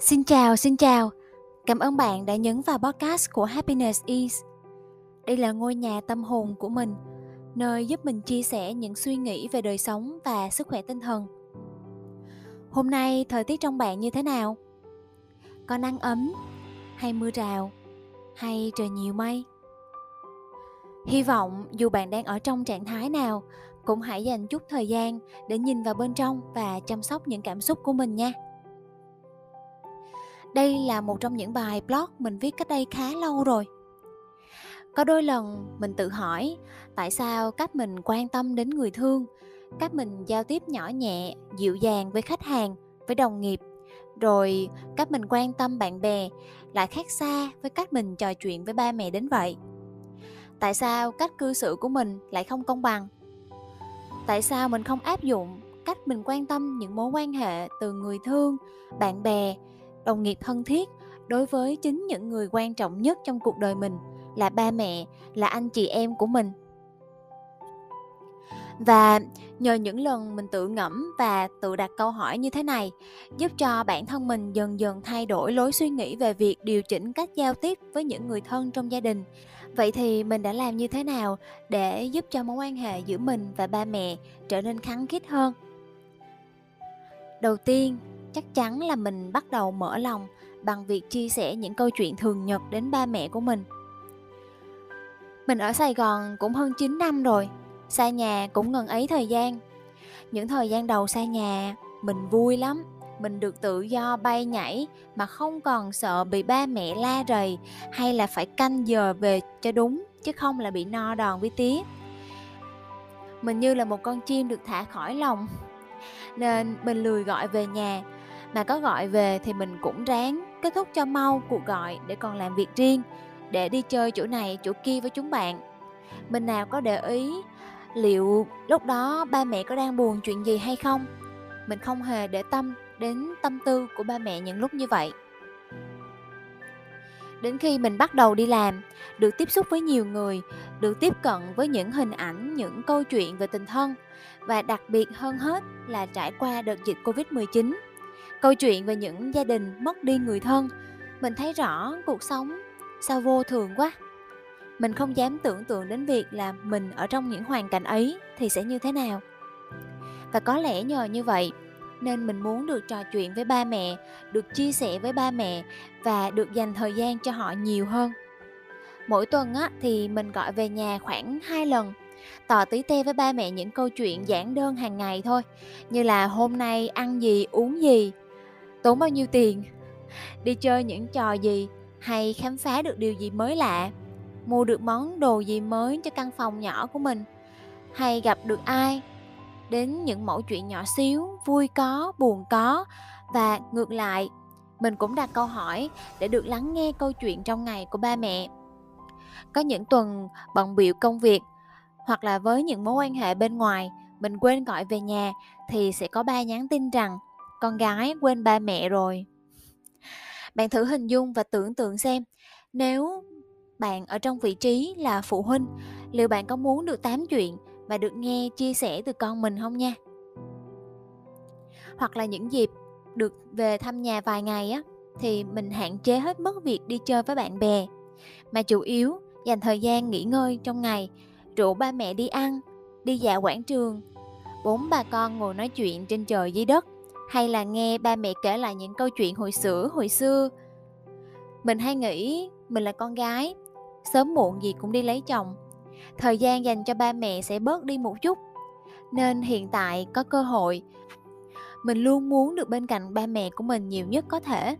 Xin chào, xin chào. Cảm ơn bạn đã nhấn vào podcast của Happiness Is. Đây là ngôi nhà tâm hồn của mình, nơi giúp mình chia sẻ những suy nghĩ về đời sống và sức khỏe tinh thần. Hôm nay thời tiết trong bạn như thế nào? Có nắng ấm hay mưa rào hay trời nhiều mây? Hy vọng dù bạn đang ở trong trạng thái nào, cũng hãy dành chút thời gian để nhìn vào bên trong và chăm sóc những cảm xúc của mình nha. Đây là một trong những bài blog mình viết cách đây khá lâu rồi. Có đôi lần mình tự hỏi tại sao cách mình quan tâm đến người thương, cách mình giao tiếp nhỏ nhẹ, dịu dàng với khách hàng, với đồng nghiệp, rồi cách mình quan tâm bạn bè lại khác xa với cách mình trò chuyện với ba mẹ đến vậy. Tại sao cách cư xử của mình lại không công bằng? Tại sao mình không áp dụng cách mình quan tâm những mối quan hệ từ người thương, bạn bè đồng nghiệp thân thiết. Đối với chính những người quan trọng nhất trong cuộc đời mình, là ba mẹ, là anh chị em của mình. Và nhờ những lần mình tự ngẫm và tự đặt câu hỏi như thế này, giúp cho bản thân mình dần dần thay đổi lối suy nghĩ về việc điều chỉnh cách giao tiếp với những người thân trong gia đình. Vậy thì mình đã làm như thế nào để giúp cho mối quan hệ giữa mình và ba mẹ trở nên khăng khít hơn? Đầu tiên chắc chắn là mình bắt đầu mở lòng bằng việc chia sẻ những câu chuyện thường nhật đến ba mẹ của mình. Mình ở Sài Gòn cũng hơn 9 năm rồi, xa nhà cũng ngần ấy thời gian. Những thời gian đầu xa nhà, mình vui lắm, mình được tự do bay nhảy mà không còn sợ bị ba mẹ la rầy hay là phải canh giờ về cho đúng chứ không là bị no đòn với tía. Mình như là một con chim được thả khỏi lòng nên mình lười gọi về nhà mà có gọi về thì mình cũng ráng kết thúc cho mau cuộc gọi để còn làm việc riêng, để đi chơi chỗ này, chỗ kia với chúng bạn. Mình nào có để ý liệu lúc đó ba mẹ có đang buồn chuyện gì hay không? Mình không hề để tâm đến tâm tư của ba mẹ những lúc như vậy. Đến khi mình bắt đầu đi làm, được tiếp xúc với nhiều người, được tiếp cận với những hình ảnh, những câu chuyện về tình thân, và đặc biệt hơn hết là trải qua đợt dịch covid 19 Câu chuyện về những gia đình mất đi người thân, mình thấy rõ cuộc sống sao vô thường quá. Mình không dám tưởng tượng đến việc là mình ở trong những hoàn cảnh ấy thì sẽ như thế nào. Và có lẽ nhờ như vậy nên mình muốn được trò chuyện với ba mẹ, được chia sẻ với ba mẹ và được dành thời gian cho họ nhiều hơn. Mỗi tuần á, thì mình gọi về nhà khoảng 2 lần tỏ tí te với ba mẹ những câu chuyện giản đơn hàng ngày thôi như là hôm nay ăn gì uống gì tốn bao nhiêu tiền? Đi chơi những trò gì hay khám phá được điều gì mới lạ? Mua được món đồ gì mới cho căn phòng nhỏ của mình? Hay gặp được ai? Đến những mẫu chuyện nhỏ xíu, vui có, buồn có. Và ngược lại, mình cũng đặt câu hỏi để được lắng nghe câu chuyện trong ngày của ba mẹ. Có những tuần bận bịu công việc, hoặc là với những mối quan hệ bên ngoài, mình quên gọi về nhà, thì sẽ có ba nhắn tin rằng con gái quên ba mẹ rồi. Bạn thử hình dung và tưởng tượng xem, nếu bạn ở trong vị trí là phụ huynh, liệu bạn có muốn được tám chuyện và được nghe chia sẻ từ con mình không nha? Hoặc là những dịp được về thăm nhà vài ngày á, thì mình hạn chế hết mất việc đi chơi với bạn bè. Mà chủ yếu dành thời gian nghỉ ngơi trong ngày, rủ ba mẹ đi ăn, đi dạo quảng trường, bốn bà con ngồi nói chuyện trên trời dưới đất hay là nghe ba mẹ kể lại những câu chuyện hồi xưa hồi xưa? Mình hay nghĩ mình là con gái, sớm muộn gì cũng đi lấy chồng. Thời gian dành cho ba mẹ sẽ bớt đi một chút. Nên hiện tại có cơ hội. Mình luôn muốn được bên cạnh ba mẹ của mình nhiều nhất có thể.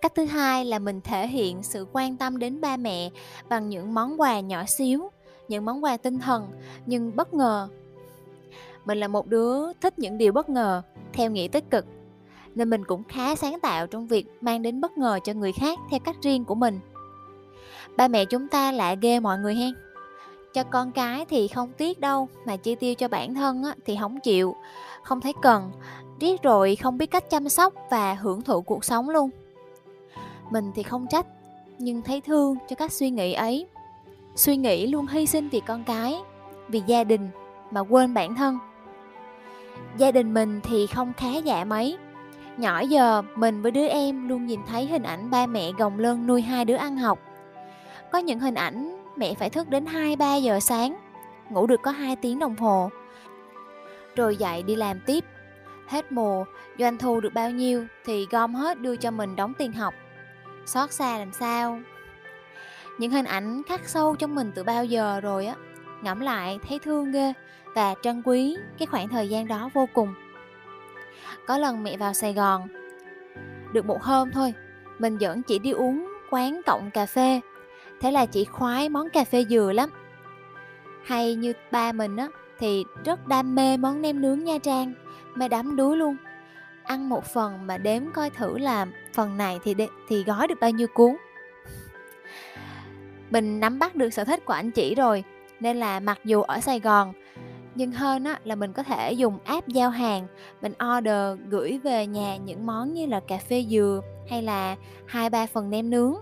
Cách thứ hai là mình thể hiện sự quan tâm đến ba mẹ bằng những món quà nhỏ xíu, những món quà tinh thần. Nhưng bất ngờ mình là một đứa thích những điều bất ngờ, theo nghĩa tích cực. Nên mình cũng khá sáng tạo trong việc mang đến bất ngờ cho người khác theo cách riêng của mình. Ba mẹ chúng ta lạ ghê mọi người hen. Cho con cái thì không tiếc đâu, mà chi tiêu cho bản thân thì không chịu. Không thấy cần, riết rồi không biết cách chăm sóc và hưởng thụ cuộc sống luôn. Mình thì không trách, nhưng thấy thương cho cách suy nghĩ ấy. Suy nghĩ luôn hy sinh vì con cái, vì gia đình mà quên bản thân gia đình mình thì không khá giả mấy Nhỏ giờ, mình với đứa em luôn nhìn thấy hình ảnh ba mẹ gồng lưng nuôi hai đứa ăn học. Có những hình ảnh mẹ phải thức đến 2-3 giờ sáng, ngủ được có 2 tiếng đồng hồ. Rồi dậy đi làm tiếp. Hết mùa, doanh thu được bao nhiêu thì gom hết đưa cho mình đóng tiền học. Xót xa làm sao? Những hình ảnh khắc sâu trong mình từ bao giờ rồi á, ngẫm lại thấy thương ghê và trân quý cái khoảng thời gian đó vô cùng. Có lần mẹ vào Sài Gòn, Được một hôm thôi, Mình dẫn chị đi uống quán cộng cà phê, Thế là chị khoái món cà phê dừa lắm. Hay như ba mình á, Thì rất đam mê món nem nướng Nha Trang, Mê đắm đuối luôn. Ăn một phần mà đếm coi thử là Phần này thì đe- thì gói được bao nhiêu cuốn. Mình nắm bắt được sở thích của anh chị rồi, Nên là mặc dù ở Sài Gòn nhưng hơn á, là mình có thể dùng app giao hàng. Mình order gửi về nhà những món như là cà phê dừa hay là hai ba phần nem nướng.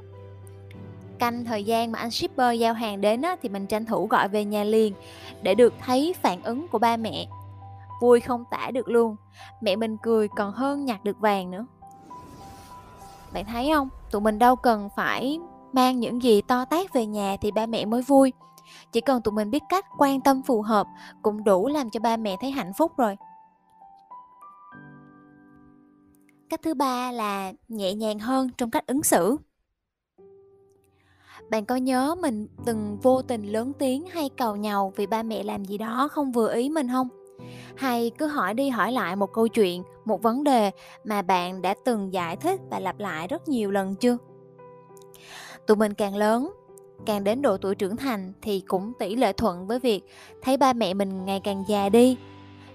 Canh thời gian mà anh shipper giao hàng đến á, thì mình tranh thủ gọi về nhà liền để được thấy phản ứng của ba mẹ. Vui không tả được luôn. Mẹ mình cười còn hơn nhặt được vàng nữa. Bạn thấy không? Tụi mình đâu cần phải mang những gì to tát về nhà thì ba mẹ mới vui chỉ cần tụi mình biết cách quan tâm phù hợp cũng đủ làm cho ba mẹ thấy hạnh phúc rồi. Cách thứ ba là nhẹ nhàng hơn trong cách ứng xử. Bạn có nhớ mình từng vô tình lớn tiếng hay cầu nhàu vì ba mẹ làm gì đó không vừa ý mình không? Hay cứ hỏi đi hỏi lại một câu chuyện, một vấn đề mà bạn đã từng giải thích và lặp lại rất nhiều lần chưa? Tụi mình càng lớn càng đến độ tuổi trưởng thành thì cũng tỷ lệ thuận với việc thấy ba mẹ mình ngày càng già đi,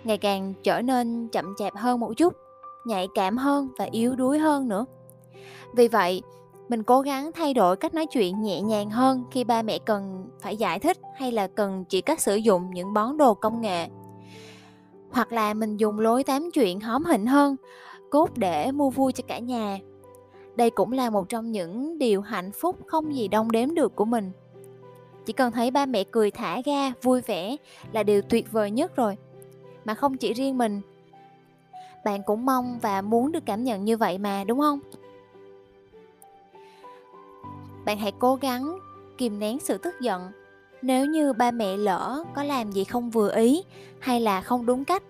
ngày càng trở nên chậm chạp hơn một chút, nhạy cảm hơn và yếu đuối hơn nữa. Vì vậy, mình cố gắng thay đổi cách nói chuyện nhẹ nhàng hơn khi ba mẹ cần phải giải thích hay là cần chỉ cách sử dụng những món đồ công nghệ. Hoặc là mình dùng lối tám chuyện hóm hỉnh hơn, cốt để mua vui cho cả nhà đây cũng là một trong những điều hạnh phúc không gì đong đếm được của mình. Chỉ cần thấy ba mẹ cười thả ga, vui vẻ là điều tuyệt vời nhất rồi. Mà không chỉ riêng mình, bạn cũng mong và muốn được cảm nhận như vậy mà, đúng không? Bạn hãy cố gắng kìm nén sự tức giận. Nếu như ba mẹ lỡ có làm gì không vừa ý hay là không đúng cách,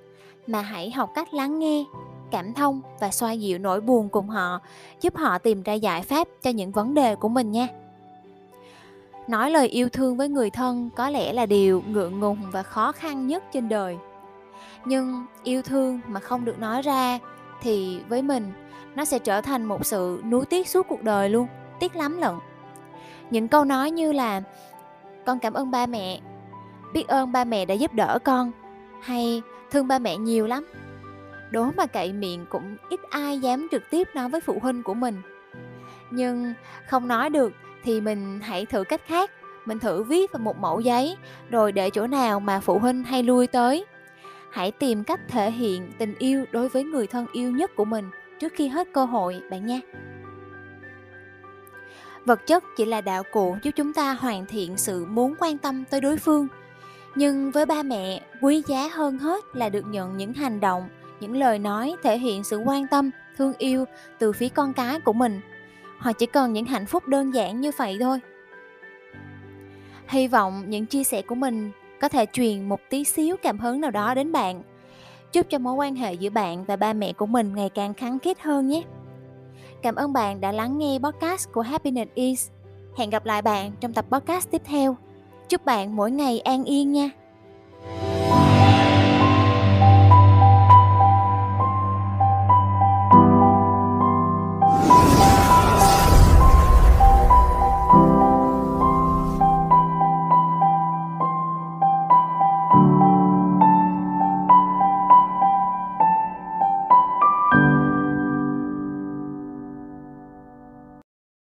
mà hãy học cách lắng nghe cảm thông và xoa dịu nỗi buồn cùng họ, giúp họ tìm ra giải pháp cho những vấn đề của mình nha. Nói lời yêu thương với người thân có lẽ là điều ngượng ngùng và khó khăn nhất trên đời. Nhưng yêu thương mà không được nói ra thì với mình, nó sẽ trở thành một sự nuối tiếc suốt cuộc đời luôn, tiếc lắm lận. Những câu nói như là, con cảm ơn ba mẹ, biết ơn ba mẹ đã giúp đỡ con, hay thương ba mẹ nhiều lắm đố mà cậy miệng cũng ít ai dám trực tiếp nói với phụ huynh của mình. Nhưng không nói được thì mình hãy thử cách khác. Mình thử viết vào một mẫu giấy, rồi để chỗ nào mà phụ huynh hay lui tới. Hãy tìm cách thể hiện tình yêu đối với người thân yêu nhất của mình trước khi hết cơ hội, bạn nha. Vật chất chỉ là đạo cụ giúp chúng ta hoàn thiện sự muốn quan tâm tới đối phương. Nhưng với ba mẹ, quý giá hơn hết là được nhận những hành động những lời nói thể hiện sự quan tâm, thương yêu từ phía con cái của mình. Họ chỉ cần những hạnh phúc đơn giản như vậy thôi. Hy vọng những chia sẻ của mình có thể truyền một tí xíu cảm hứng nào đó đến bạn. Chúc cho mối quan hệ giữa bạn và ba mẹ của mình ngày càng khăng khít hơn nhé. Cảm ơn bạn đã lắng nghe podcast của happiness is. Hẹn gặp lại bạn trong tập podcast tiếp theo. Chúc bạn mỗi ngày an yên nha.